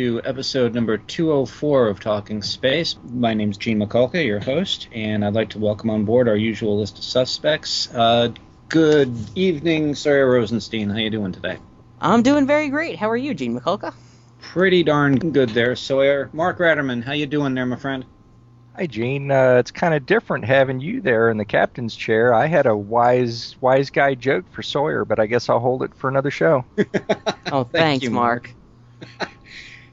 to episode number 204 of Talking Space. My name is Gene Mikulka, your host, and I'd like to welcome on board our usual list of suspects. Uh, good evening, Sawyer Rosenstein. How you doing today? I'm doing very great. How are you, Gene Mikulka? Pretty darn good there, Sawyer. Mark Ratterman, how you doing there, my friend? Hi, Gene. Uh, it's kind of different having you there in the captain's chair. I had a wise, wise guy joke for Sawyer, but I guess I'll hold it for another show. Oh, Thank thanks, you, Mark.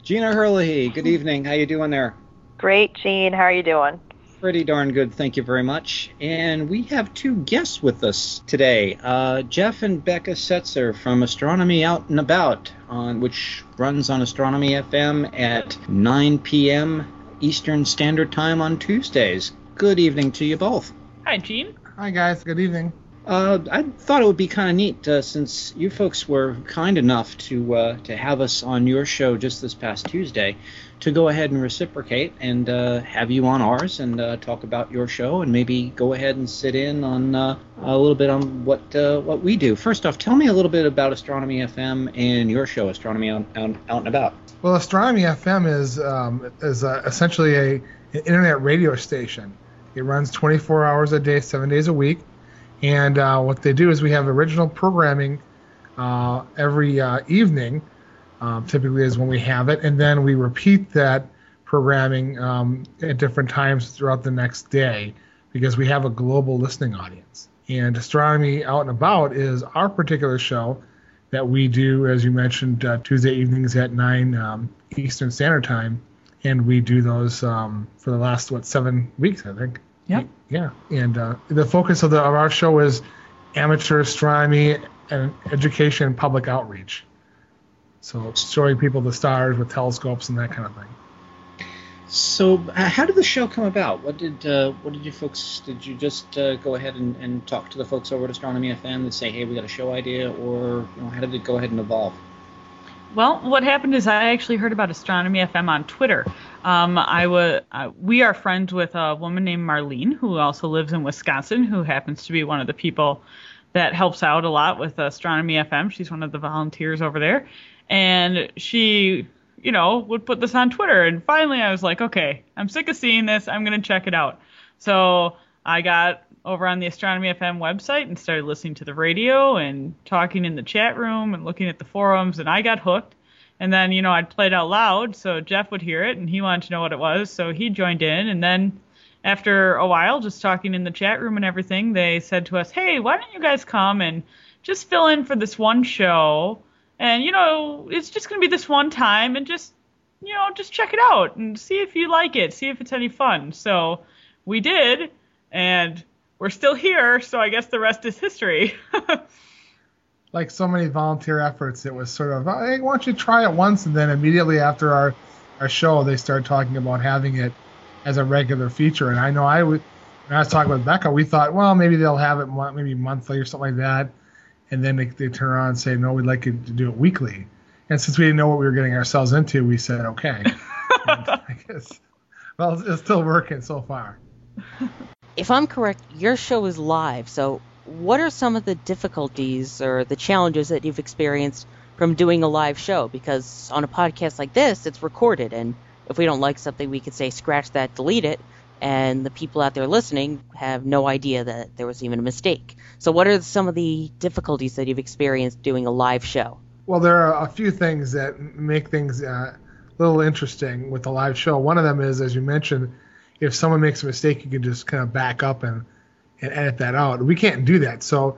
Gina Herlihy, good evening. How you doing there? Great, Gene. How are you doing? Pretty darn good, thank you very much. And we have two guests with us today uh, Jeff and Becca Setzer from Astronomy Out and About, on which runs on Astronomy FM at 9 p.m. Eastern Standard Time on Tuesdays. Good evening to you both. Hi, Gene. Hi guys, good evening. Uh, I thought it would be kind of neat uh, since you folks were kind enough to uh, to have us on your show just this past Tuesday, to go ahead and reciprocate and uh, have you on ours and uh, talk about your show and maybe go ahead and sit in on uh, a little bit on what what we do. First off, tell me a little bit about Astronomy FM and your show, Astronomy Out, out, out and About. Well, Astronomy FM is um, is essentially a an internet radio station. It runs 24 hours a day, seven days a week, and uh, what they do is we have original programming uh, every uh, evening. Um, typically, is when we have it, and then we repeat that programming um, at different times throughout the next day because we have a global listening audience. And Astronomy Out and About is our particular show that we do, as you mentioned, uh, Tuesday evenings at 9 um, Eastern Standard Time. And we do those um, for the last, what, seven weeks, I think. Yep. Yeah. And uh, the focus of, the, of our show is amateur astronomy and education and public outreach. So showing people the stars with telescopes and that kind of thing. So, uh, how did the show come about? What did uh, what did you folks? Did you just uh, go ahead and, and talk to the folks over at Astronomy FM and say, "Hey, we got a show idea," or you know, how did it go ahead and evolve? Well, what happened is I actually heard about Astronomy FM on Twitter. Um, I uh, we are friends with a woman named Marlene who also lives in Wisconsin, who happens to be one of the people that helps out a lot with Astronomy FM. She's one of the volunteers over there, and she, you know, would put this on Twitter. And finally, I was like, okay, I'm sick of seeing this. I'm gonna check it out. So I got over on the Astronomy FM website and started listening to the radio and talking in the chat room and looking at the forums, and I got hooked. And then, you know, I'd play it out loud so Jeff would hear it and he wanted to know what it was, so he joined in. And then after a while, just talking in the chat room and everything, they said to us, hey, why don't you guys come and just fill in for this one show? And, you know, it's just going to be this one time and just, you know, just check it out and see if you like it, see if it's any fun. So we did, and we're still here, so I guess the rest is history. like so many volunteer efforts, it was sort of, hey, why don't you try it once? And then immediately after our, our show, they started talking about having it as a regular feature. And I know I would, when I was talking with Becca, we thought, well, maybe they'll have it maybe monthly or something like that. And then they, they turn around and say, no, we'd like it to do it weekly. And since we didn't know what we were getting ourselves into, we said, okay. I guess, well, it's, it's still working so far. If I'm correct, your show is live, so what are some of the difficulties or the challenges that you've experienced from doing a live show? Because on a podcast like this, it's recorded, and if we don't like something, we could say scratch that, delete it, and the people out there listening have no idea that there was even a mistake. So, what are some of the difficulties that you've experienced doing a live show? Well, there are a few things that make things uh, a little interesting with the live show. One of them is, as you mentioned, if someone makes a mistake, you can just kind of back up and and edit that out. We can't do that, so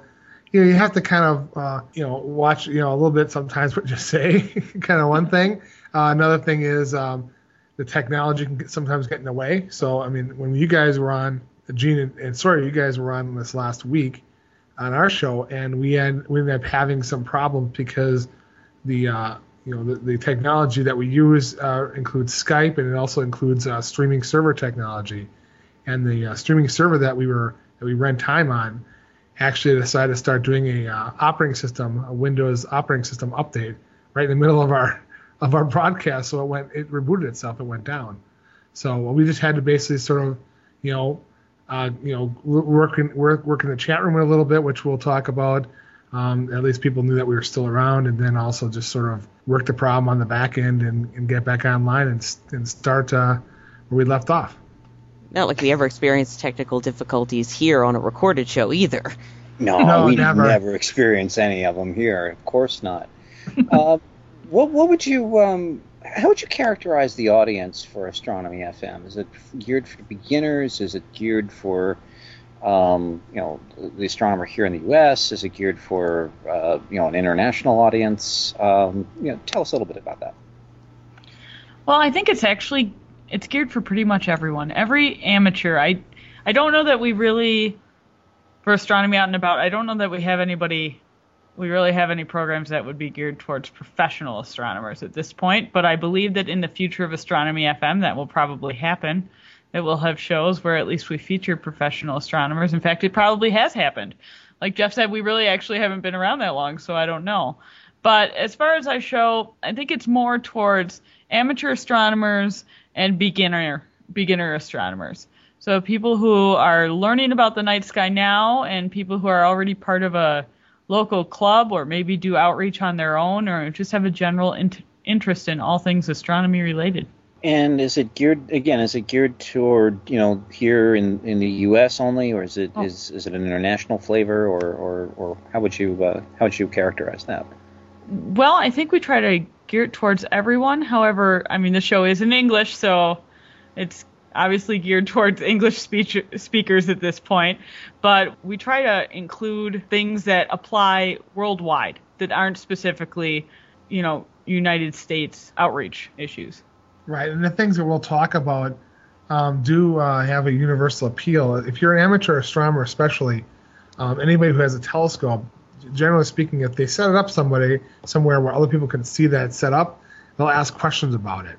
you know you have to kind of uh, you know watch you know a little bit sometimes what you say, kind of one thing. Uh, another thing is um, the technology can get, sometimes get in the way. So I mean, when you guys were on Gene and, and sorry, you guys were on this last week on our show, and we had we ended up having some problems because the uh, you know the, the technology that we use uh, includes Skype and it also includes uh, streaming server technology, and the uh, streaming server that we were that we ran time on actually decided to start doing a uh, operating system, a Windows operating system update right in the middle of our of our broadcast. So it went it rebooted itself, it went down. So we just had to basically sort of you know uh, you know work in work, work in the chat room a little bit, which we'll talk about. Um, at least people knew that we were still around, and then also just sort of work the problem on the back end and, and get back online and, and start uh, where we left off. Not like we ever experienced technical difficulties here on a recorded show either. No, No, we never. never. experience any of them here. Of course not. uh, what what would you um, how would you characterize the audience for Astronomy FM? Is it geared for beginners? Is it geared for um, you know the astronomer here in the U.S.? Is it geared for uh, you know an international audience? Um, you know, tell us a little bit about that. Well, I think it's actually it's geared for pretty much everyone. Every amateur. I I don't know that we really for astronomy out and about. I don't know that we have anybody we really have any programs that would be geared towards professional astronomers at this point, but I believe that in the future of Astronomy FM that will probably happen. That we'll have shows where at least we feature professional astronomers. In fact, it probably has happened. Like Jeff said, we really actually haven't been around that long, so I don't know. But as far as I show, I think it's more towards amateur astronomers and beginner beginner astronomers. So people who are learning about the night sky now and people who are already part of a local club or maybe do outreach on their own or just have a general int- interest in all things astronomy related. And is it geared again? Is it geared toward you know here in, in the U.S. only, or is it is Oh. is it an international flavor, or or, or how would you uh, how would you characterize that? Well, I think we try to gear it towards everyone. However, I mean the show is in English, so it's obviously geared towards English speech speakers at this point. But we try to include things that apply worldwide that aren't specifically, you know, United States outreach issues. Right, and the things that we'll talk about um, do uh, have a universal appeal. If you're an amateur astronomer, especially um, anybody who has a telescope, generally speaking, if they set it up somebody somewhere where other people can see that set up, they'll ask questions about it,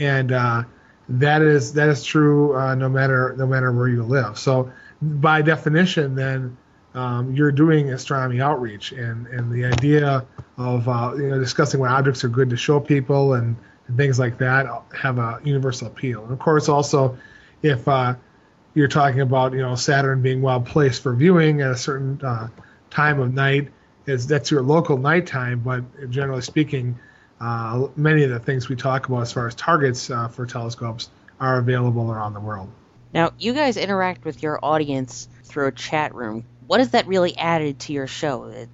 and uh, that is that is true uh, no matter no matter where you live. So by definition, then um, you're doing astronomy outreach, and and the idea of uh, you know discussing what objects are good to show people and and things like that have a universal appeal. And of course, also if uh, you're talking about you know Saturn being well placed for viewing at a certain uh, time of night, is that's your local nighttime. But generally speaking, uh, many of the things we talk about as far as targets uh, for telescopes are available around the world. Now, you guys interact with your audience through a chat room. What has that really added to your show?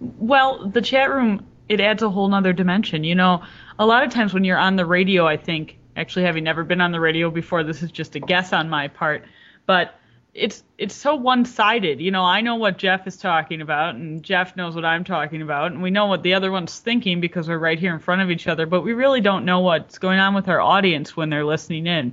Well, the chat room it adds a whole nother dimension. You know, a lot of times when you're on the radio, I think actually having never been on the radio before, this is just a guess on my part, but it's it's so one-sided. You know, I know what Jeff is talking about, and Jeff knows what I'm talking about, and we know what the other one's thinking because we're right here in front of each other, but we really don't know what's going on with our audience when they're listening in.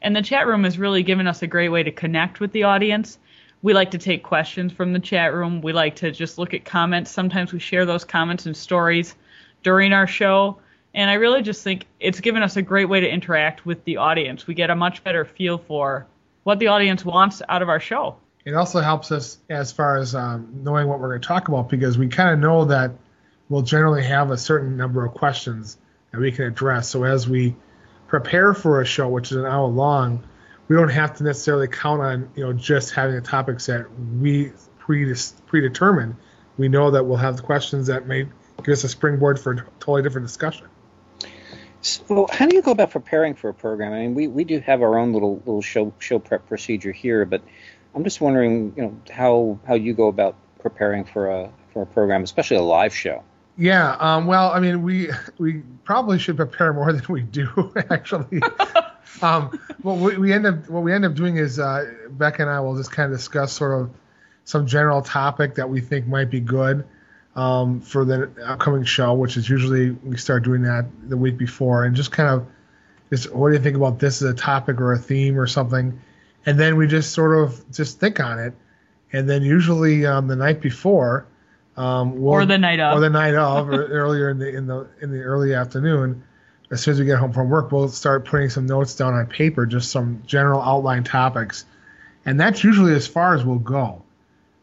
And the chat room has really given us a great way to connect with the audience. We like to take questions from the chat room. We like to just look at comments. Sometimes we share those comments and stories during our show. And I really just think it's given us a great way to interact with the audience. We get a much better feel for what the audience wants out of our show. It also helps us as far as um, knowing what we're going to talk about because we kind of know that we'll generally have a certain number of questions that we can address. So as we prepare for a show, which is an hour long, we don't have to necessarily count on you know just having the topics that we pre- predetermined. We know that we'll have the questions that may give us a springboard for a totally different discussion. So, how do you go about preparing for a program? I mean, we, we do have our own little little show show prep procedure here, but I'm just wondering, you know, how how you go about preparing for a for a program, especially a live show. Yeah, um, well, I mean, we we probably should prepare more than we do actually. um, what we, we end up what we end up doing is uh, Becca and I will just kind of discuss sort of some general topic that we think might be good um, for the upcoming show, which is usually we start doing that the week before, and just kind of just what do you think about this as a topic or a theme or something, and then we just sort of just think on it, and then usually um, the night before, um, we'll, Or the night of. or the night of, or earlier in the in the in the early afternoon, as soon as we get home from work, we'll start putting some notes down on paper, just some general outline topics, and that's usually as far as we'll go.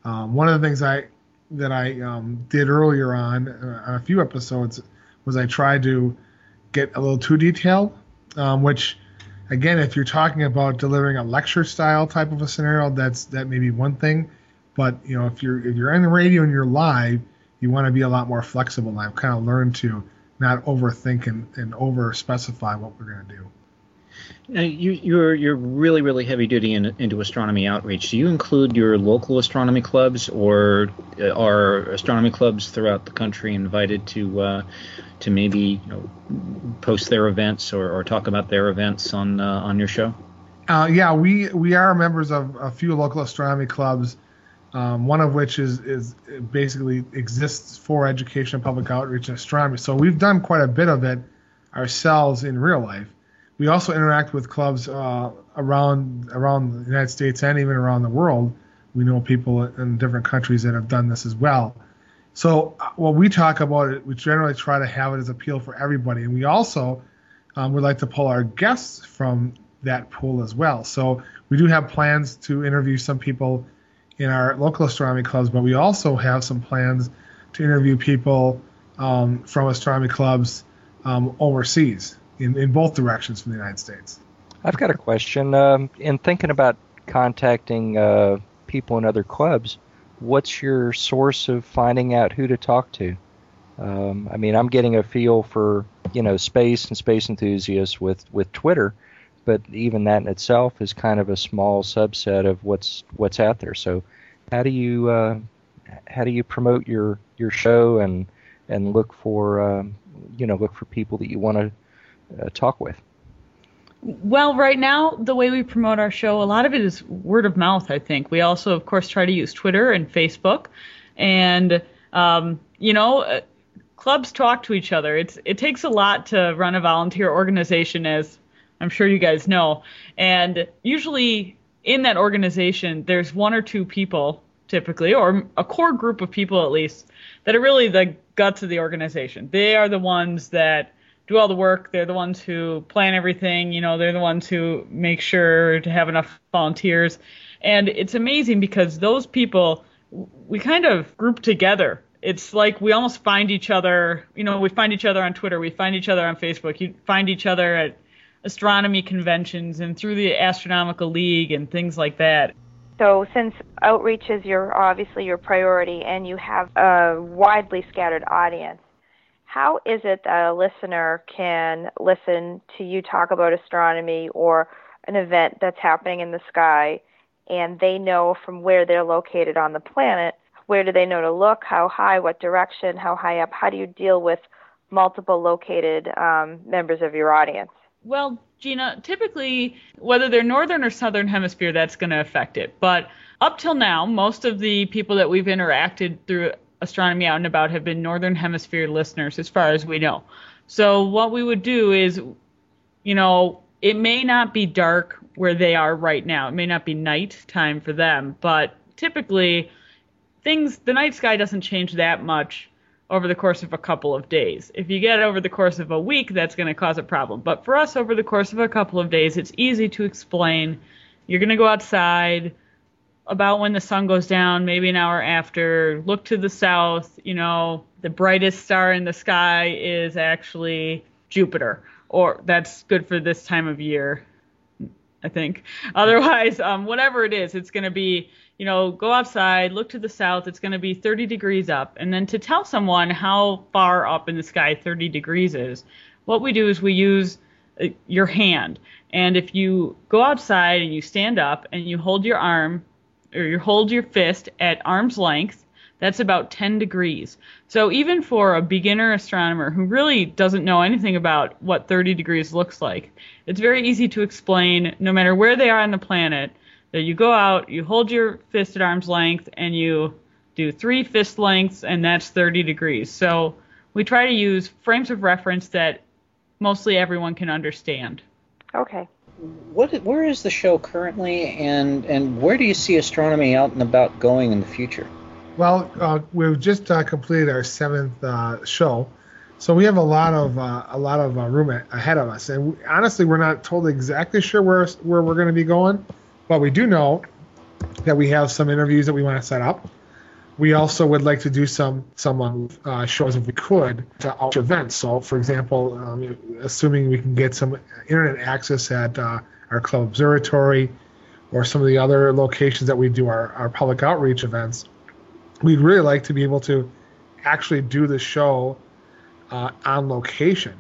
Um, one of the things I that I um, did earlier on uh, a few episodes was I tried to get a little too detailed, um, which again, if you're talking about delivering a lecture style type of a scenario, that's that may be one thing. But you know, if you're if you're on the radio and you're live, you want to be a lot more flexible. And I've kind of learned to not overthink and, and over specify what we're going to do. Now, you, you're you're really really heavy duty in, into astronomy outreach. Do you include your local astronomy clubs, or uh, are astronomy clubs throughout the country invited to uh, to maybe you know, post their events or, or talk about their events on uh, on your show? Uh, yeah, we we are members of a few local astronomy clubs. Um, one of which is is basically exists for education and public outreach in astronomy. So we've done quite a bit of it ourselves in real life. We also interact with clubs uh, around around the United States and even around the world. We know people in different countries that have done this as well. So uh, when we talk about it, we generally try to have it as appeal for everybody, and we also um, would like to pull our guests from that pool as well. So we do have plans to interview some people in our local astronomy clubs, but we also have some plans to interview people um, from astronomy clubs um, overseas in, in both directions from the United States. I've got a question. Um, in thinking about contacting uh, people in other clubs, what's your source of finding out who to talk to? Um, I mean, I'm getting a feel for you know space and space enthusiasts with with Twitter, but even that in itself is kind of a small subset of what's what's out there. So, how do you uh, how do you promote your your show and and look for um, you know look for people that you want to uh, talk with? Well, right now, the way we promote our show, a lot of it is word of mouth, I think. We also, of course, try to use Twitter and Facebook. And, um, you know, uh, clubs talk to each other. It's It takes a lot to run a volunteer organization, as I'm sure you guys know. And usually in that organization, there's one or two people, typically, or a core group of people at least, that are really the guts of the organization. They are the ones that do all the work. They're the ones who plan everything. You know, they're the ones who make sure to have enough volunteers. And it's amazing because those people, we kind of group together. It's like we almost find each other, you know, we find each other on Twitter, we find each other on Facebook, you find each other at astronomy conventions and through the Astronomical League and things like that. So, since outreach is your obviously your priority, and you have a widely scattered audience, how is it that a listener can listen to you talk about astronomy or an event that's happening in the sky, and they know from where they're located on the planet, where do they know to look, how high, what direction, how high up? How do you deal with multiple located um, members of your audience? Well, Gina, typically, whether they're northern or southern hemisphere, that's going to affect it. But up till now, most of the people that we've interacted through Astronomy Out and About have been northern hemisphere listeners, as far as we know. So what we would do is, you know, it may not be dark where they are right now. It may not be night time for them, but typically, things the night sky doesn't change that much over the course of a couple of days. If you get over the course of a week, that's going to cause a problem. But for us, over the course of a couple of days, it's easy to explain. You're going to go outside about when the sun goes down, maybe an hour after. Look to the south. You know, the brightest star in the sky is actually Jupiter, or that's good for this time of year. I think. Otherwise, um, whatever it is, it's going to be, you know, go outside, look to the south. It's going to be 30 degrees up. And then to tell someone how far up in the sky 30 degrees is, what we do is we use uh, your hand. And if you go outside and you stand up and you hold your arm or you hold your fist at arm's length, That's about 10 degrees. So even for a beginner astronomer who really doesn't know anything about what 30 degrees looks like, it's very easy to explain no matter where they are on the planet that you go out, you hold your fist at arm's length, and you do three fist lengths, and that's 30 degrees. So we try to use frames of reference that mostly everyone can understand. Okay. What where is the show currently, and and where do you see astronomy out and about going in the future? Well, uh, we've just uh, completed our seventh uh, show, so we have a lot of uh, a lot of uh, room ahead of us. And we, honestly, we're not totally exactly sure where where we're going to be going, but we do know that we have some interviews that we want to set up. We also would like to do some some um, uh, shows if we could to outdoor events. So, for example, um, assuming we can get some internet access at uh, our club observatory or some of the other locations that we do our, our public outreach events, we'd really like to be able to actually do the show uh, on location.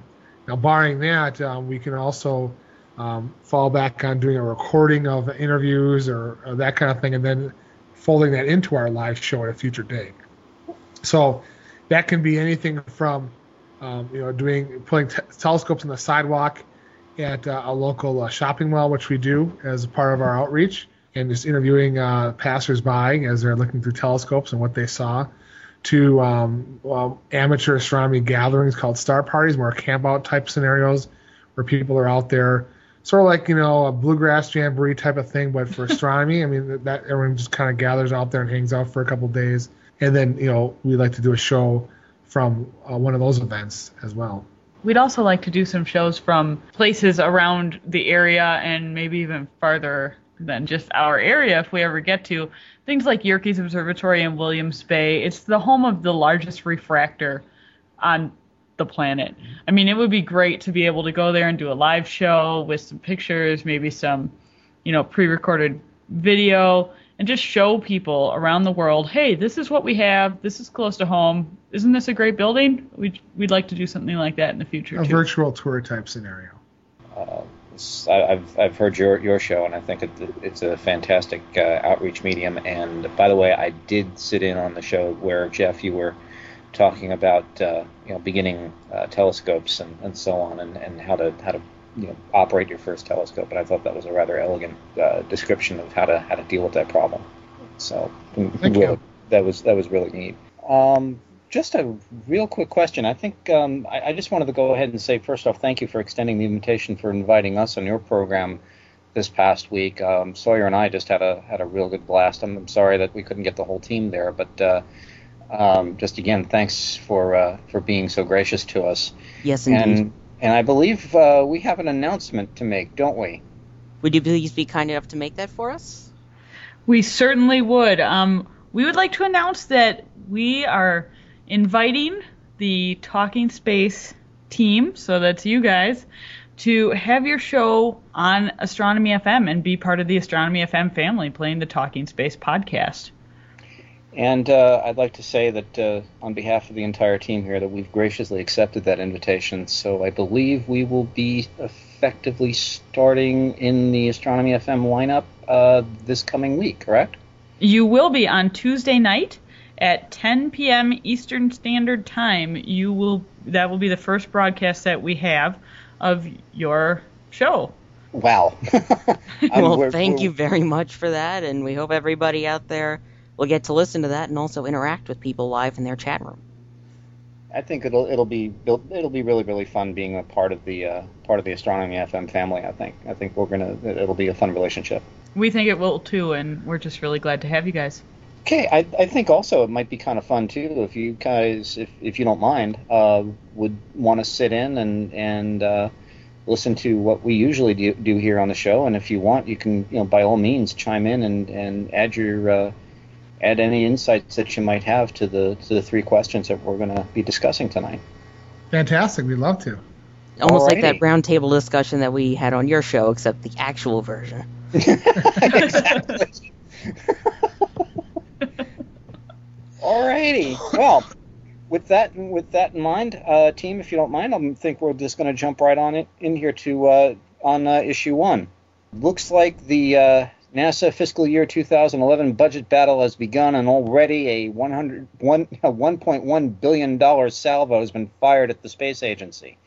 Now, barring that, um, we can also um, fall back on doing a recording of interviews or, or that kind of thing, and then folding that into our live show at a future date. So that can be anything from um, you know doing putting t- telescopes on the sidewalk at uh, a local uh, shopping mall, which we do as part of our outreach, and just interviewing uh, passersby as they're looking through telescopes and what they saw, to um, well, amateur astronomy gatherings called star parties, more campout type scenarios where people are out there sort of like you know a bluegrass jamboree type of thing, but for astronomy. I mean that everyone just kind of gathers out there and hangs out for a couple days, and then you know we like to do a show from uh, one of those events as well. We'd also like to do some shows from places around the area and maybe even farther than just our area if we ever get to. Things like Yerkes Observatory in Williams Bay. It's the home of the largest refractor on the planet. I mean, it would be great to be able to go there and do a live show with some pictures, maybe some, you know, pre-recorded video, and just show people around the world, hey, this is what we have. This is close to home. Isn't this a great building? We'd we'd like to do something like that in the future A too. virtual tour type scenario. Uh, I- I've I've heard your your show, and I think it, it's a fantastic uh, outreach medium. And by the way, I did sit in on the show where Jeff, you were talking about uh, you know beginning uh, telescopes and, and so on, and, and how to how to you know operate your first telescope. And I thought that was a rather elegant uh, description of how to how to deal with that problem. So Thank really, that was that was really neat. Um, just a real quick question. I think um, I, I just wanted to go ahead and say first off, thank you for extending the invitation for inviting us on your program this past week. Um, Sawyer and I just had a had a real good blast. I'm, I'm sorry that we couldn't get the whole team there, but uh, um, just again, thanks for uh, for being so gracious to us. Yes, indeed. And and I believe uh, we have an announcement to make, don't we? Would you please be kind enough to make that for us? We certainly would. Um, we would like to announce that we are inviting the Talking Space team, so that's you guys, to have your show on Astronomy FM and be part of the Astronomy FM family playing the Talking Space podcast. And uh, I'd like to say that uh, on behalf of the entire team here, that we've graciously accepted that invitation. So I believe we will be effectively starting in the Astronomy FM lineup uh, this coming week, correct? You will be on Tuesday night at 10 p.m. Eastern Standard Time. You will that will be the first broadcast that we have of your show. Wow. Um, well, we're- thank we're- you very much for that, and we hope everybody out there will get to listen to that and also interact with people live in their chat room. I think it'll it'll be it'll, it'll be really really fun being a part of the uh, part of the Astronomy FM family. I think I think we're gonna it'll be a fun relationship. We think it will too, and we're just really glad to have you guys. Okay, I, I think also it might be kind of fun too if you guys, if, if you don't mind, uh, would want to sit in and and uh, listen to what we usually do, do here on the show. And if you want, you can you know by all means chime in and, and add your uh, add any insights that you might have to the to the three questions that we're going to be discussing tonight. Fantastic. We'd love to. Almost like that Alrighty. roundtable discussion that we had on your show, except the actual version. exactly. Alrighty. Well, with that with that in mind, uh, team, if you don't mind, I think we're just going to jump right on it in here to uh, on uh, issue one. Looks like the uh, NASA fiscal year 2011 budget battle has begun, and already a 100, one, $1.1 billion salvo has been fired at the space agency.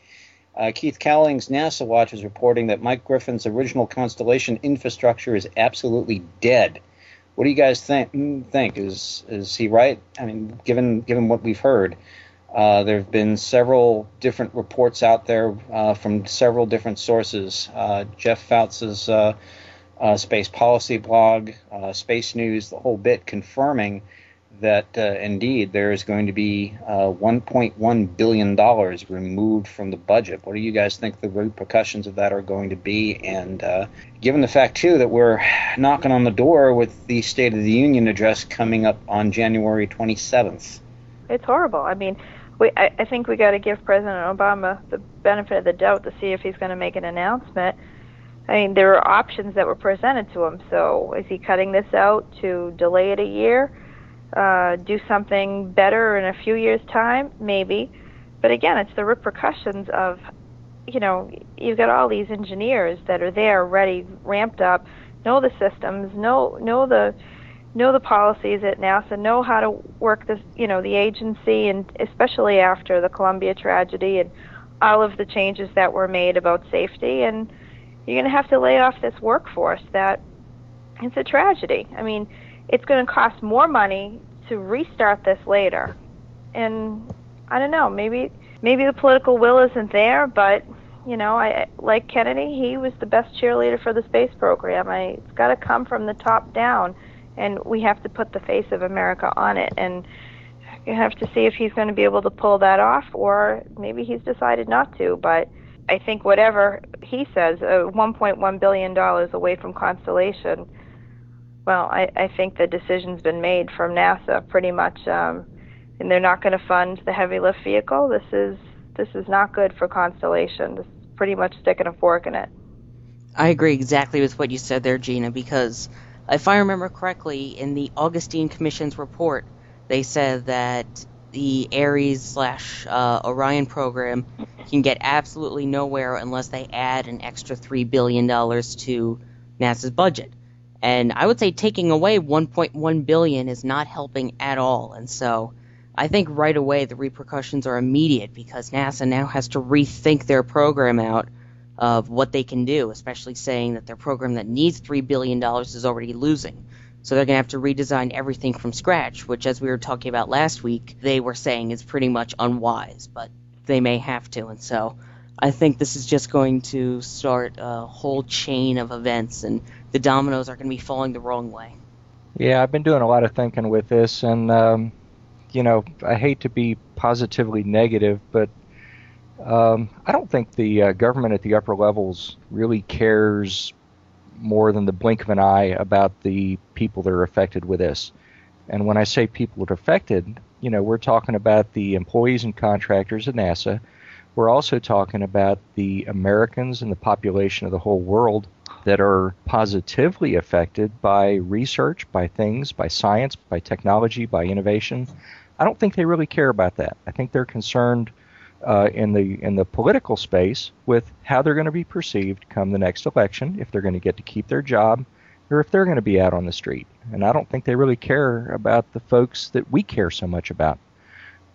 Uh, Keith Cowing's NASA Watch is reporting that Mike Griffin's original Constellation infrastructure is absolutely dead. What do you guys think? Think is is he right? I mean, given given what we've heard, uh, there have been several different reports out there uh, from several different sources. Uh, Jeff Foust's uh, uh, space policy blog, uh, Space News, the whole bit, confirming that uh, indeed there is going to be uh, 1.1 billion dollars removed from the budget. What do you guys think the repercussions of that are going to be? And uh, given the fact too that we're knocking on the door with the State of the Union address coming up on January 27th. It's horrible. I mean, we I, I think we got to give President Obama the benefit of the doubt to see if he's going to make an announcement. I mean, there are options that were presented to him. So is he cutting this out to delay it a year? uh, do something better in a few years' time, maybe. But again, it's the repercussions of, you know, you've got all these engineers that are there, ready, ramped up, know the systems, know know the know the policies at NASA, know how to work this, you know, the agency, and especially after the Columbia tragedy and all of the changes that were made about safety, and you're going to have to lay off this workforce. That it's a tragedy. I mean it's going to cost more money to restart this later. And I don't know, maybe maybe the political will isn't there, but you know, I like Kennedy, he was the best cheerleader for the space program. I it's got to come from the top down and we have to put the face of America on it and you have to see if he's going to be able to pull that off or maybe he's decided not to, but I think whatever he says, uh, 1.1 billion dollars away from Constellation well, I, I think the decision's been made from NASA pretty much, um, and they're not going to fund the heavy lift vehicle. This is this is not good for Constellation. This is pretty much sticking a fork in it. I agree exactly with what you said there, Gina, because if I remember correctly, in the Augustine Commission's report, they said that the Ares slash uh, Orion program can get absolutely nowhere unless they add an extra three billion dollars to NASA's budget. And I would say taking away 1.1 billion is not helping at all. And so I think right away the repercussions are immediate because NASA now has to rethink their program out of what they can do, especially saying that their program that needs $3 billion is already losing. So they're going to have to redesign everything from scratch, which, as we were talking about last week, they were saying is pretty much unwise, but they may have to. And so I think this is just going to start a whole chain of events, and the dominoes are going to be falling the wrong way. Yeah, I've been doing a lot of thinking with this, and um, you know, I hate to be positively negative, but um, I don't think the uh, government at the upper levels really cares more than the blink of an eye about the people that are affected with this. And when I say people that are affected, you know, we're talking about the employees and contractors at NASA we're also talking about the Americans and the population of the whole world that are positively affected by research, by things, by science, by technology, by innovation. I don't think they really care about that. I think they're concerned uh, in the in the political space with how they're going to be perceived come the next election, if they're going to get to keep their job, or if they're going to be out on the street. And I don't think they really care about the folks that we care so much about.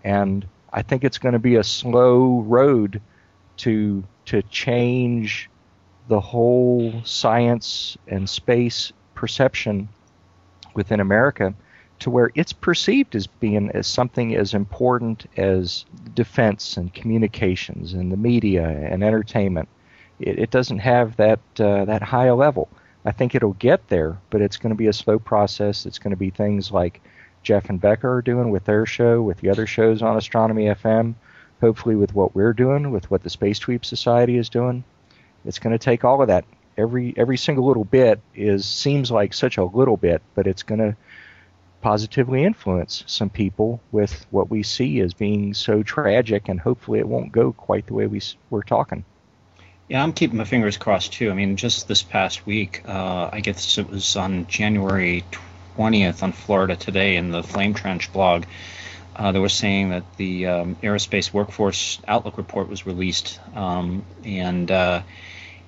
And I think it's going to be a slow road to to change the whole science and space perception within America to where it's perceived as being as something as important as defense and communications and the media and entertainment. It, it doesn't have that uh, that high a level. I think it'll get there, but it's going to be a slow process. It's going to be things like Jeff and Becca are doing with their show, with the other shows on Astronomy FM, hopefully with what we're doing, with what the Space Tweep Society is doing. It's going to take all of that. Every every single little bit is seems like such a little bit, but it's going to positively influence some people with what we see as being so tragic, and hopefully it won't go quite the way we we're talking. Yeah, I'm keeping my fingers crossed too. I mean, just this past week, uh, I guess it was on January 20th on Florida Today in the Flame Trench blog. Uh, they were saying that the um, aerospace workforce outlook report was released, um, and uh,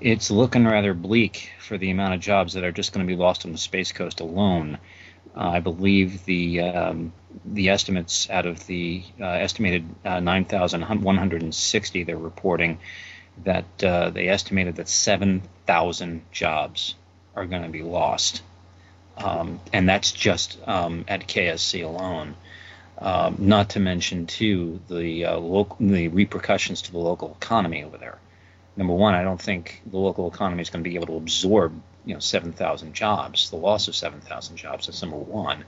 it's looking rather bleak for the amount of jobs that are just going to be lost on the Space Coast alone. Uh, I believe the um, the estimates out of the uh, estimated uh, 9,160 they're reporting that uh, they estimated that 7,000 jobs are going to be lost, um, and that's just um, at KSC alone. Um, not to mention too the uh, local the repercussions to the local economy over there. Number one, I don't think the local economy is going to be able to absorb you know 7,000 jobs, the loss of 7,000 jobs. That's number one.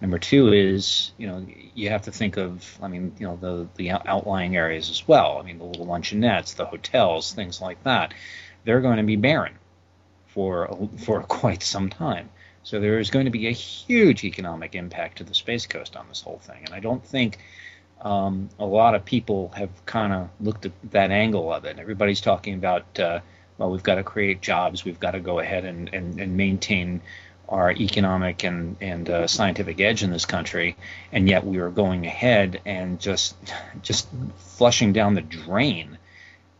Number two is you know you have to think of I mean you know the the outlying areas as well. I mean the little luncheonettes, the hotels, things like that. They're going to be barren for for quite some time. So there is going to be a huge economic impact to the Space Coast on this whole thing, and I don't think um, a lot of people have kind of looked at that angle of it. Everybody's talking about, uh, well, we've got to create jobs, we've got to go ahead and, and, and maintain our economic and, and uh, scientific edge in this country, and yet we are going ahead and just just flushing down the drain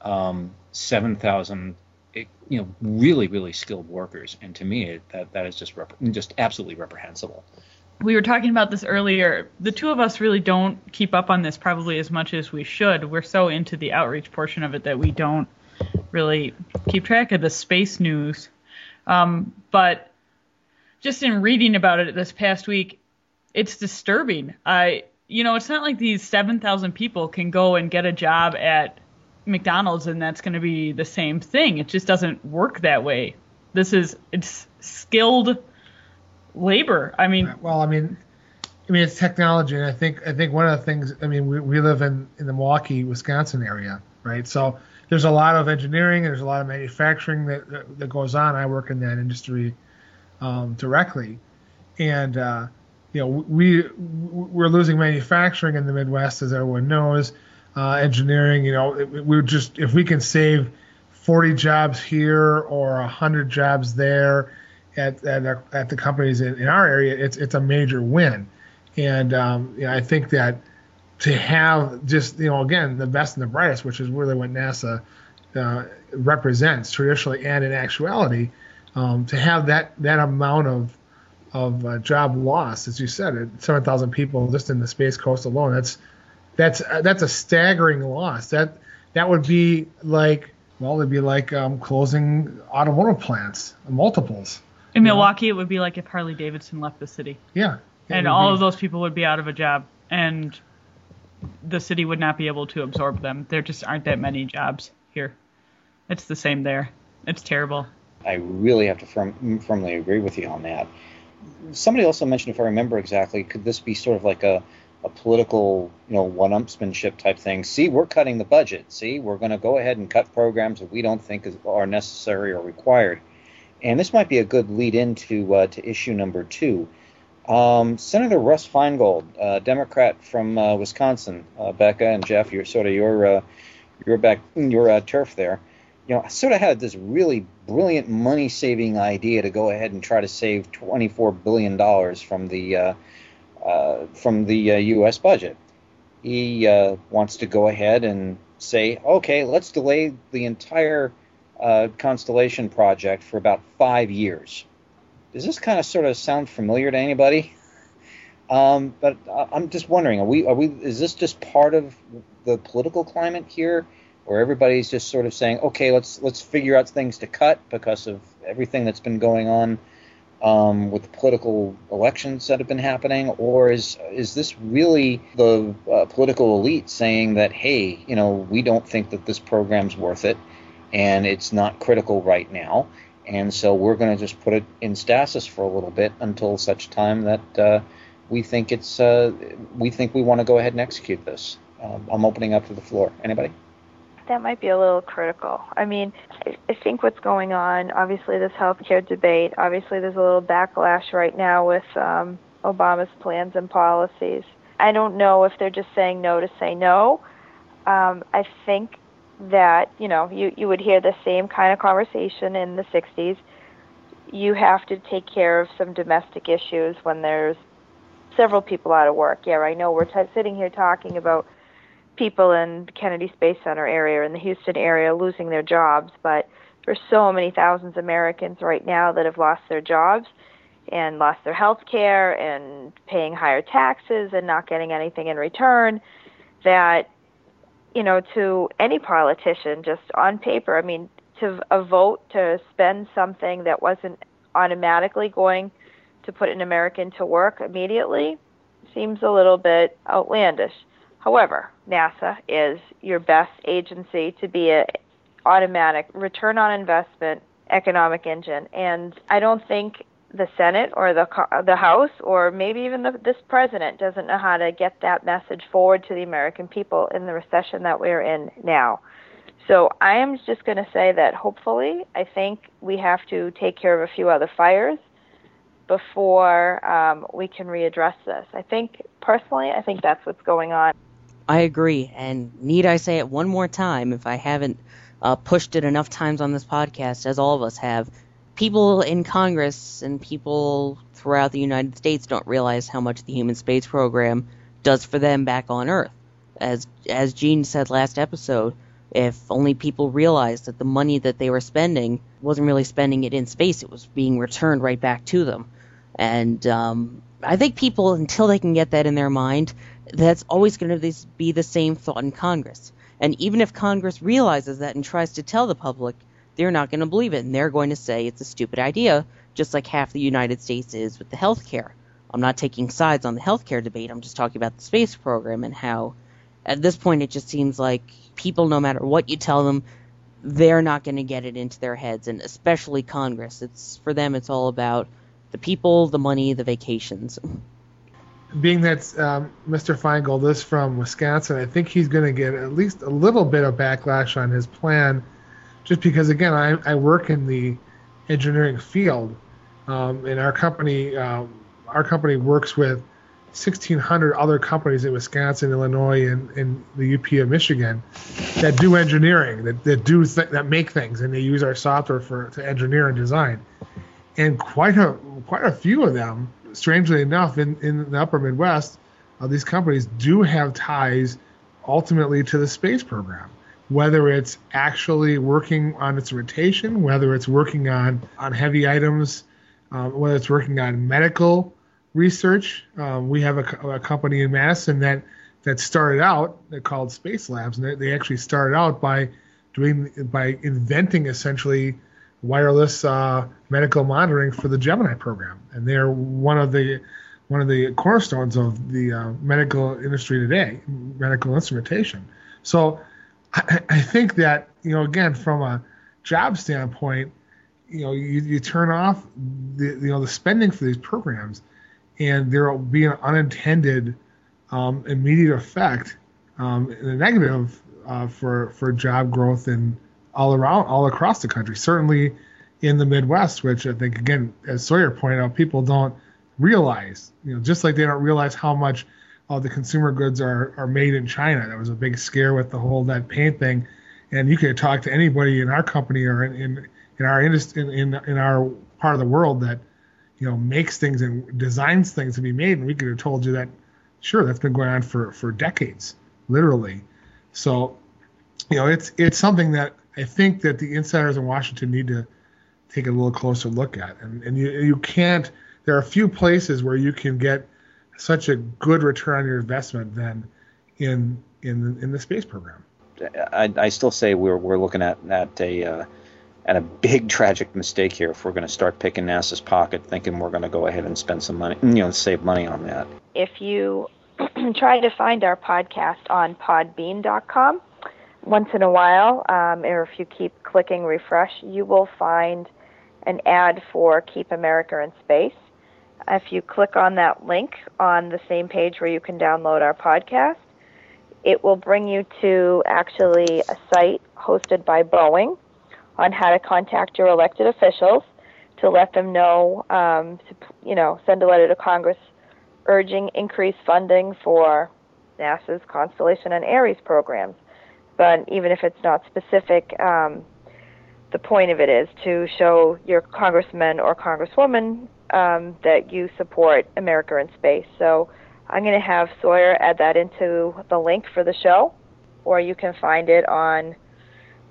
um, 7,000 you know really really skilled workers. And to me it, that that is just rep- just absolutely reprehensible. We were talking about this earlier. The two of us really don't keep up on this probably as much as we should. We're so into the outreach portion of it that we don't really keep track of the space news um, but just in reading about it this past week it's disturbing i you know it's not like these 7000 people can go and get a job at McDonald's and that's going to be the same thing. It just doesn't work that way. This is it's skilled labor. I mean, well, I mean, I mean it's technology, and I think I think one of the things. I mean, we, we live in in the Milwaukee, Wisconsin area, right? So there's a lot of engineering, there's a lot of manufacturing that that, that goes on. I work in that industry um, directly, and uh, you know we we're losing manufacturing in the Midwest, as everyone knows uh, engineering. You know, we're just if we can save 40 jobs here or 100 jobs there at at, our, at the companies in, in, our area, it's it's a major win. And um, you know, I think that to have just you know again the best and the brightest, which is really what NASA uh, represents traditionally and in actuality, um, to have that that amount of of uh, job loss, as you said, 7,000 people just in the Space Coast alone. That's that's uh, that's a staggering loss. That that would be like well, it'd be like um, closing automotive plants, multiples. In Milwaukee, know? it would be like if Harley Davidson left the city. Yeah. And all be. of those people would be out of a job, and the city would not be able to absorb them. There just aren't that many jobs here. It's the same there. It's terrible. I really have to firm, firmly agree with you on that. Somebody also mentioned, if I remember exactly, could this be sort of like a a political, you know, one-upsmanship type thing. See, we're cutting the budget. See, we're going to go ahead and cut programs that we don't think is, are necessary or required. And this might be a good lead into uh, to issue number two. Um, Senator Russ Feingold, uh, Democrat from uh, Wisconsin, uh, Becca and Jeff, you're sort of your uh, your back your uh, turf there. You know, sort of had this really brilliant money-saving idea to go ahead and try to save 24 billion dollars from the uh, from the U.S. budget. He wants to go ahead and say, okay, let's delay the entire Constellation project for about five years. Does this kind of sort of sound familiar to anybody? Um, but I'm just wondering, are we, are we, is this just part of the political climate here, where everybody's just sort of saying, okay, let's let's figure out things to cut because of everything that's been going on um, with the political elections that have been happening, or is is this really the uh, political elite saying that hey, you know, we don't think that this program's worth it, and it's not critical right now, and so we're going to just put it in stasis for a little bit until such time that uh, we think it's uh, we think we want to go ahead and execute this. Um, I'm opening up to the floor. Anybody? that might be a little critical. I mean, I think what's going on, obviously, this healthcare debate, obviously, there's a little backlash right now with um, Obama's plans and policies. I don't know if they're just saying no to say no. Um, I think that, you know, you, you would hear the same kind of conversation in the 60s. You have to take care of some domestic issues when there's several people out of work. Yeah, I know we're t- sitting here talking about people in the Kennedy Space Center area or in the Houston area losing their jobs, but there's so many thousands of Americans right now that have lost their jobs and lost their health care and paying higher taxes and not getting anything in return that you know to any politician just on paper i mean to a vote to spend something that wasn't automatically going to put an american to work immediately seems a little bit outlandish. However nasa is your best agency to be a automatic return on investment economic engine and i don't think the Senate or the the House or maybe even the, this president doesn't know how to get that message forward to the American people in the recession that we're in now. So I am just going to say that hopefully, I think we have to take care of a few other fires before um, we can readdress this. I think personally, I think that's what's going on. I agree, and need I say it one more time if I haven't uh, pushed it enough times on this podcast, as all of us have people in Congress and people throughout the United States don't realize how much the human space program does for them back on Earth. As as Gene said last episode, if only people realized that the money that they were spending wasn't really spending it in space, it was being returned right back to them. And um, I think people, until they can get that in their mind, that's always going to be the same thought in Congress. And even if Congress realizes that and tries to tell the public they're not going to believe it and they're going to say it's a stupid idea, just like half the United States is with the health care. I'm not taking sides on the healthcare debate. I'm just talking about the space program and how, at this point, it just seems like people, no matter what you tell them, they're not going to get it into their heads, and especially Congress. It's for them. It's all about the people, the money, the vacations. Being that um, Mr. Feingold is from Wisconsin, I think he's going to get at least a little bit of backlash on his plan just because again I, I work in the engineering field um, and our company um, our company works with 1600 other companies in Wisconsin, Illinois, and, and the UP of Michigan that do engineering, that, that do th- that make things, and they use our software for to engineer and design. And quite a quite a few of them, strangely enough, in, in the Upper Midwest, uh, these companies do have ties ultimately to the space program whether it's actually working on its rotation, whether it's working on, on heavy items, um, whether it's working on medical research. Um, we have a, a, company in Madison that, that started out, they're called Space Labs, and they, they actually started out by doing by inventing essentially wireless uh, medical monitoring for the Gemini program, and they're one of the one of the cornerstones of the uh, medical industry today, medical instrumentation. So I, I think that you know again from a job standpoint, you know you, you turn off the you know the spending for these programs, and there will be an unintended um, immediate effect, um, in a negative uh, for for job growth and all around all across the country. Certainly in the Midwest, which I think again, as Sawyer pointed out, people don't realize. You know, just like they don't realize how much all the consumer goods are, are made in China. That was a big scare with the whole that paint thing. And you could talk to anybody in our company or in, in, in our industry, in, in, in our part of the world that, you know, makes things and designs things to be made. And we could have told you that, sure, that's been going on for, for decades, literally. So, you know, it's, it's something that I think that the insiders in Washington need to take a little closer look at. And, and you, you can't, there are a few places where you can get such a good return on your investment than in in in the space program. I, I still say we're we're looking at at a uh, at a big tragic mistake here if we're going to start picking NASA's pocket, thinking we're going to go ahead and spend some money, you know, save money on that. If you try to find our podcast on Podbean.com, once in a while, um, or if you keep clicking refresh, you will find an ad for Keep America in Space. If you click on that link on the same page where you can download our podcast, it will bring you to actually a site hosted by Boeing on how to contact your elected officials to let them know, um, to, you know, send a letter to Congress urging increased funding for NASA's Constellation and Ares programs. But even if it's not specific, um, the point of it is to show your congressman or congresswoman um, that you support America in Space. So I'm going to have Sawyer add that into the link for the show, or you can find it on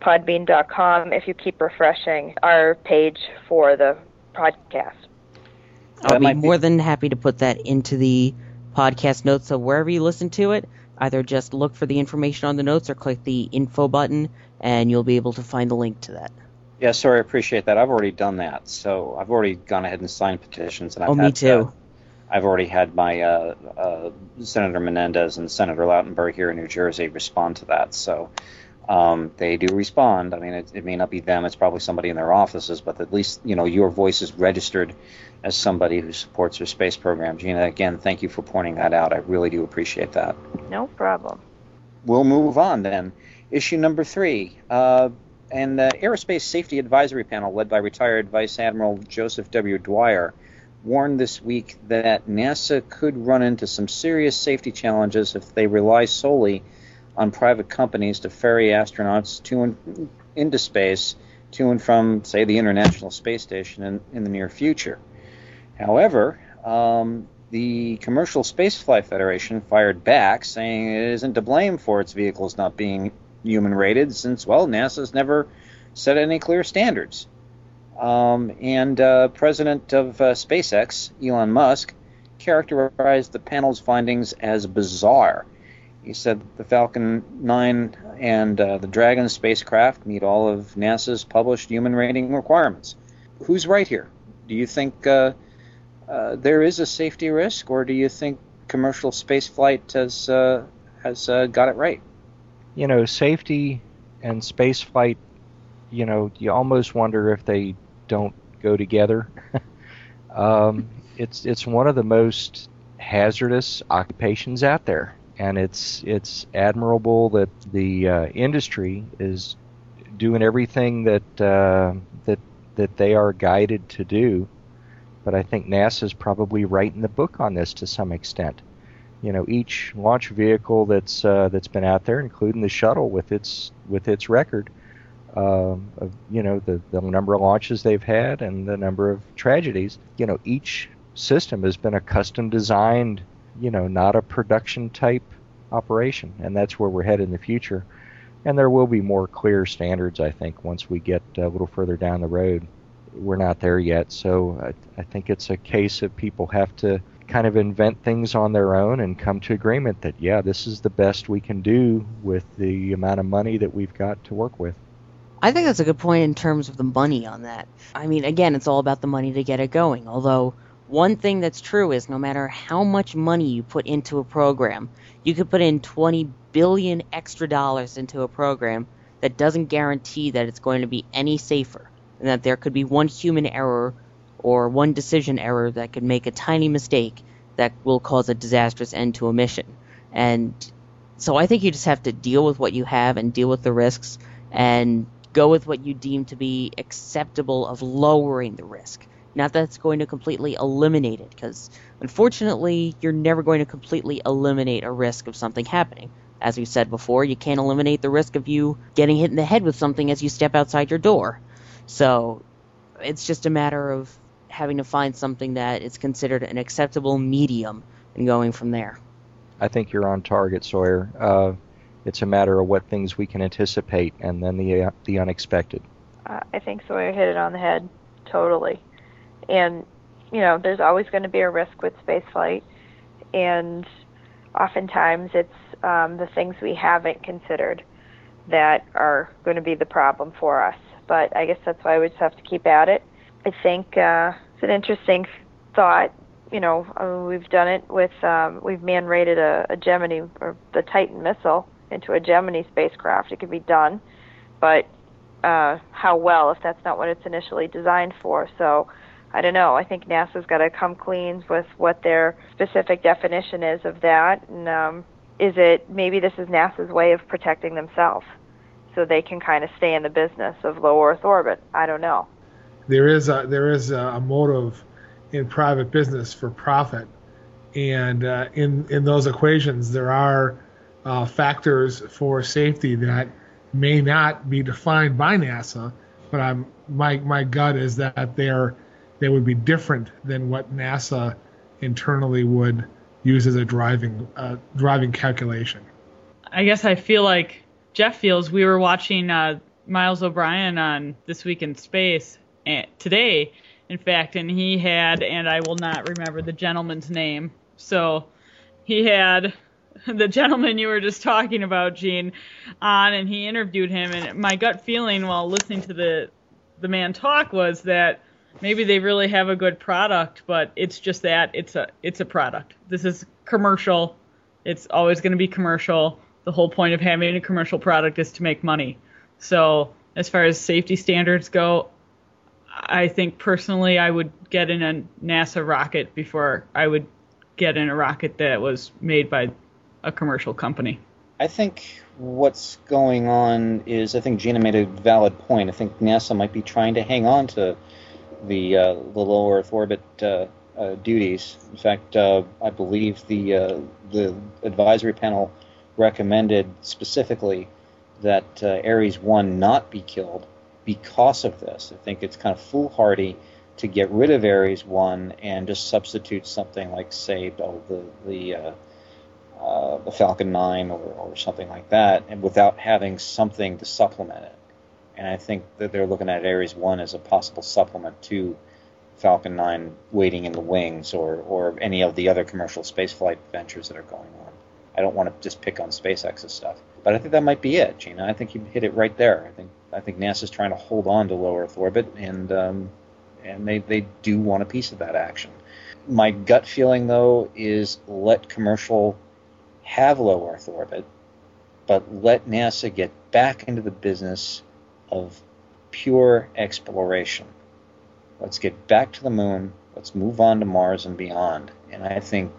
podbean.com if you keep refreshing our page for the podcast. I'll be might be- more than happy to put that into the podcast notes. So wherever you listen to it, either just look for the information on the notes or click the info button, and you'll be able to find the link to that. Yeah, sorry, I appreciate that. I've already done that, so I've already gone ahead and signed petitions, and I've Oh, me too. uh, I've already had my uh, uh, Senator Menendez and Senator Lautenberg here in New Jersey respond to that. So um, they do respond. I mean, it, it may not be them; it's probably somebody in their offices, but at least you know your voice is registered as somebody who supports their space program. Gina, again, thank you for pointing that out. I really do appreciate that. No problem. We'll move on then. Issue number three. Uh, and the Aerospace Safety Advisory Panel, led by retired Vice Admiral Joseph W. Dyer, warned this week that NASA could run into some serious safety challenges if they rely solely on private companies to ferry astronauts to and into space, to and from, say, the International Space Station in, in the near future. However, um, the Commercial Spaceflight Federation fired back, saying it isn't to blame for its vehicles not being human rated, since, well, NASA's never set any clear standards. Um, and uh, President of uh, SpaceX, Elon Musk, characterized the panel's findings as bizarre. He said the Falcon 9 and uh, the Dragon spacecraft meet all of NASA's published human rating requirements. Who's right here? Do you think uh, uh, there is a safety risk, or do you think commercial spaceflight has uh, has got it right? You know, safety and space flight, you know, you almost wonder if they don't go together. um, it's it's one of the most hazardous occupations out there, and it's it's admirable that the uh, industry is doing everything that uh, that that they are guided to do. But I think NASA's probably writing the book on this to some extent. You know, each launch vehicle that's uh, that's been out there, including the shuttle with its with its record, um, of you know the the number of launches they've had and the number of tragedies. You know, each system has been a custom designed, you know, not a production type operation, and that's where we're headed in the future. And there will be more clear standards, I think, once we get a little further down the road. We're not there yet, so I, I think it's a case of people have to kind of invent things on their own and come to agreement that yeah, this is the best we can do with the amount of money that we've got to work with. I think that's a good point in terms of the money on that. I mean, again, it's all about the money to get it going. Although, one thing that's true is no matter how much money you put into a program, you could put in 20 billion extra dollars into a program that doesn't guarantee that it's going to be any safer and that there could be one human error or one decision error that could make a tiny mistake that will cause a disastrous end to a mission. And so I think you just have to deal with what you have and deal with the risks and go with what you deem to be acceptable of lowering the risk. Not that it's going to completely eliminate it, because unfortunately, you're never going to completely eliminate a risk of something happening. As we said before, you can't eliminate the risk of you getting hit in the head with something as you step outside your door. So it's just a matter of having to find something that is considered an acceptable medium and going from there. I think you're on target, Sawyer. Uh, it's a matter of what things we can anticipate and then the uh, the unexpected. Uh, I think Sawyer hit it on the head, totally. And you know, there's always going to be a risk with spaceflight, and oftentimes it's um, the things we haven't considered that are going to be the problem for us. But I guess that's why we just have to keep at it. I think uh, it's an interesting thought. You know, uh, we've done it with um, we've man rated a, a Gemini or the Titan missile into a Gemini spacecraft. It could be done, but uh, how well if that's not what it's initially designed for? So I don't know. I think NASA's got to come clean with what their specific definition is of that, and um, is it maybe this is NASA's way of protecting themselves, so they can kind of stay in the business of low Earth orbit. I don't know. There is a there is a motive in private business for profit, and uh, in in those equations there are uh, factors for safety that may not be defined by NASA, but I'm my my gut is that they're they would be different than what NASA internally would use as a driving uh, driving calculation. I guess I feel like Jeff feels we were watching uh, Miles O'Brien on This Week in Space today, in fact, and he had, and I will not remember the gentleman's name. So he had the gentleman you were just talking about, Gene, on, and he interviewed him. And my gut feeling while listening to the the man talk was that maybe they really have a good product, but it's just that it's a it's a product. This is commercial. It's always going to be commercial. The whole point of having a commercial product is to make money. So as far as safety standards go, I think personally I would get in a NASA rocket before I would get in a rocket that was made by a commercial company. I think what's going on is I think Gina made a valid point. I think NASA might be trying to hang on to the uh, the low Earth orbit uh, uh, duties. In fact, uh, I believe the uh, the advisory panel recommended specifically that uh, Ares One not be killed because of this. I think it's kind of foolhardy to get rid of Ares One and just substitute something like, say, oh, the the uh, the Falcon 9 or, or something like that, and without having something to supplement it. And I think that they're looking at Ares 1 as a possible supplement to Falcon 9 waiting in the wings or, or any of the other commercial spaceflight ventures that are going on. I don't want to just pick on SpaceX's stuff, but I think that might be it, Gina. I think you hit it right there. I think I think NASA's trying to hold on to low Earth orbit, and um, and they, they do want a piece of that action. My gut feeling, though, is let commercial have low Earth orbit, but let NASA get back into the business of pure exploration. Let's get back to the moon. Let's move on to Mars and beyond. And I think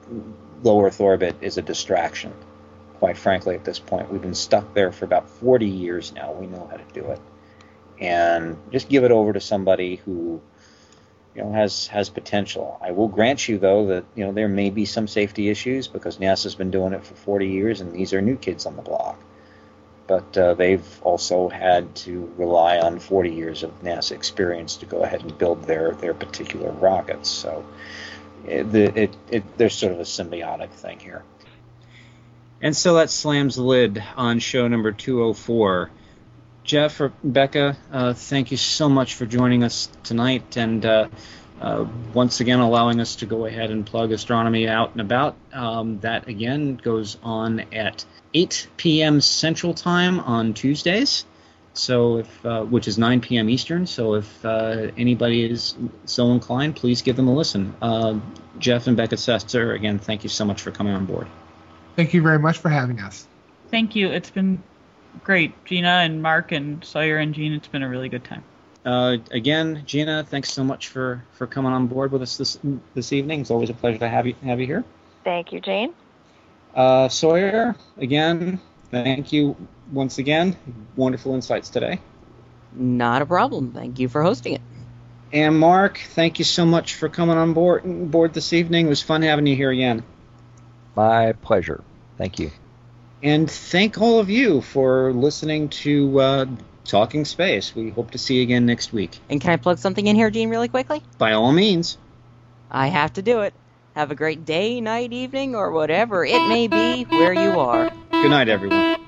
low Earth orbit is a distraction, quite frankly, at this point. We've been stuck there for about 40 years now. We know how to do it. And just give it over to somebody who you know has has potential. I will grant you though that you know there may be some safety issues because NASA's been doing it for 40 years and these are new kids on the block. But uh, they've also had to rely on 40 years of NASA experience to go ahead and build their their particular rockets. So it, it, it there's sort of a symbiotic thing here. And so that slams the lid on show number 204. Jeff or Becca, uh, thank you so much for joining us tonight and uh, uh, once again allowing us to go ahead and plug astronomy out and about. Um, that again goes on at 8 p.m. Central Time on Tuesdays. So, if uh, which is 9 p.m. Eastern. So, if uh, anybody is so inclined, please give them a listen. Uh, Jeff and Becca Setzer, again, thank you so much for coming on board. Thank you very much for having us. Thank you. It's been great, Gina and Mark and Sawyer and Gene. It's been a really good time. Uh, again, Gina, thanks so much for, for coming on board with us this this evening. It's always a pleasure to have you have you here. Thank you, Jane. Uh, Sawyer, again, thank you once again. Wonderful insights today. Not a problem. Thank you for hosting it. And Mark, thank you so much for coming on board board this evening. It was fun having you here again. My pleasure. Thank you. And thank all of you for listening to uh, Talking Space. We hope to see you again next week. And can I plug something in here, Gene, really quickly? By all means. I have to do it. Have a great day, night, evening, or whatever it may be where you are. Good night, everyone.